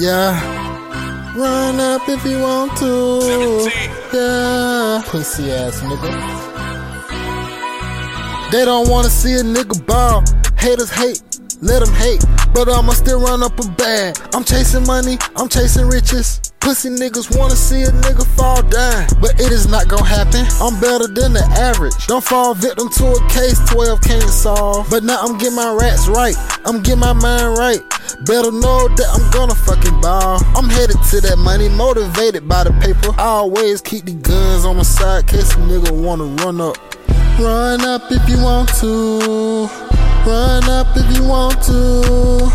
Yeah. Run up if you want to. Yeah. Pussy ass nigga. They don't wanna see a nigga ball. Haters hate, let them hate. But I'ma still run up a bag. I'm chasing money, I'm chasing riches. Pussy niggas wanna see a nigga fall down, it is not gonna happen. I'm better than the average. Don't fall victim to a case 12 can't solve. But now I'm getting my rats right. I'm getting my mind right. Better know that I'm gonna fucking ball. I'm headed to that money, motivated by the paper. I always keep the guns on my side, case a nigga wanna run up. Run up if you want to. Run up if you want to.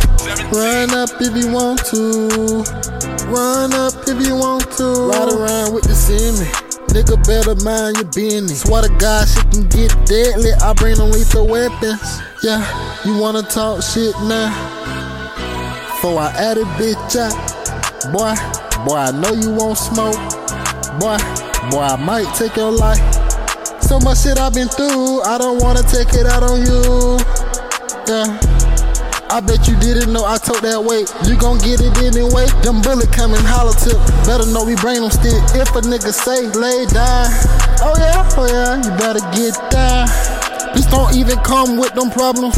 Run up if you want to. Run up if you want to. Ride around with the semi. Nigga better mind your business. Swear to God, shit can get deadly. I bring them lethal weapons. Yeah, you wanna talk shit now? Before I add it, bitch out. Boy, boy, I know you won't smoke. Boy, boy, I might take your life. So much shit I've been through, I don't wanna take it out on you. Yeah. I bet you didn't know I took that weight. You gon' get it anyway. Them bullet coming hollow tip. Better know we brain them stick. If a nigga say lay down, oh yeah, oh yeah, you better get down. This don't even come with them problems.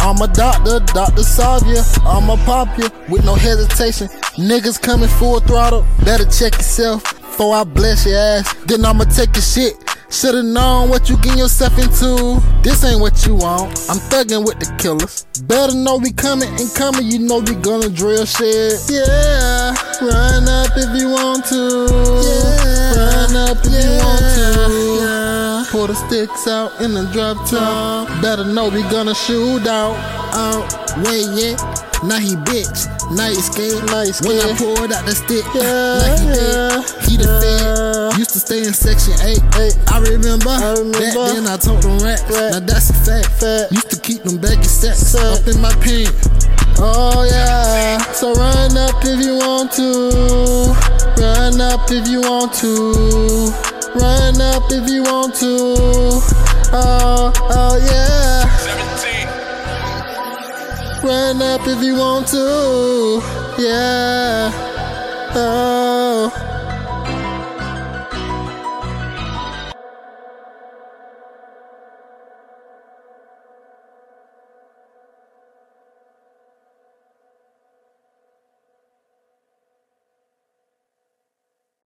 I'm a doctor, Dr. Savia. I'ma pop you with no hesitation. Niggas coming full throttle. Better check yourself before I bless your ass. Then I'ma take your shit. Should've known what you getting yourself into. This ain't what you want. I'm thugging with the killers. Better know we coming and coming. You know we gonna drill shit. Yeah, run up if you want to. Yeah, run up if you want to. Yeah. Pull the sticks out in the drop top. Better know we gonna shoot out. Out, wait, yeah. Now he bitch, now he scared. Now he scared. When I pulled out the stick, yeah, like he did, he the fed. Used to stay in section 8. Eight. I, remember, I remember back then I told them rats. Rat. Now that's a fact. fact. Used to keep them baggy sacks up in my pants. Oh yeah, so run up if you want to. Run up if you want to. Run up if you want to. Oh, oh yeah. 17. Run up if you want to. Yeah. Oh.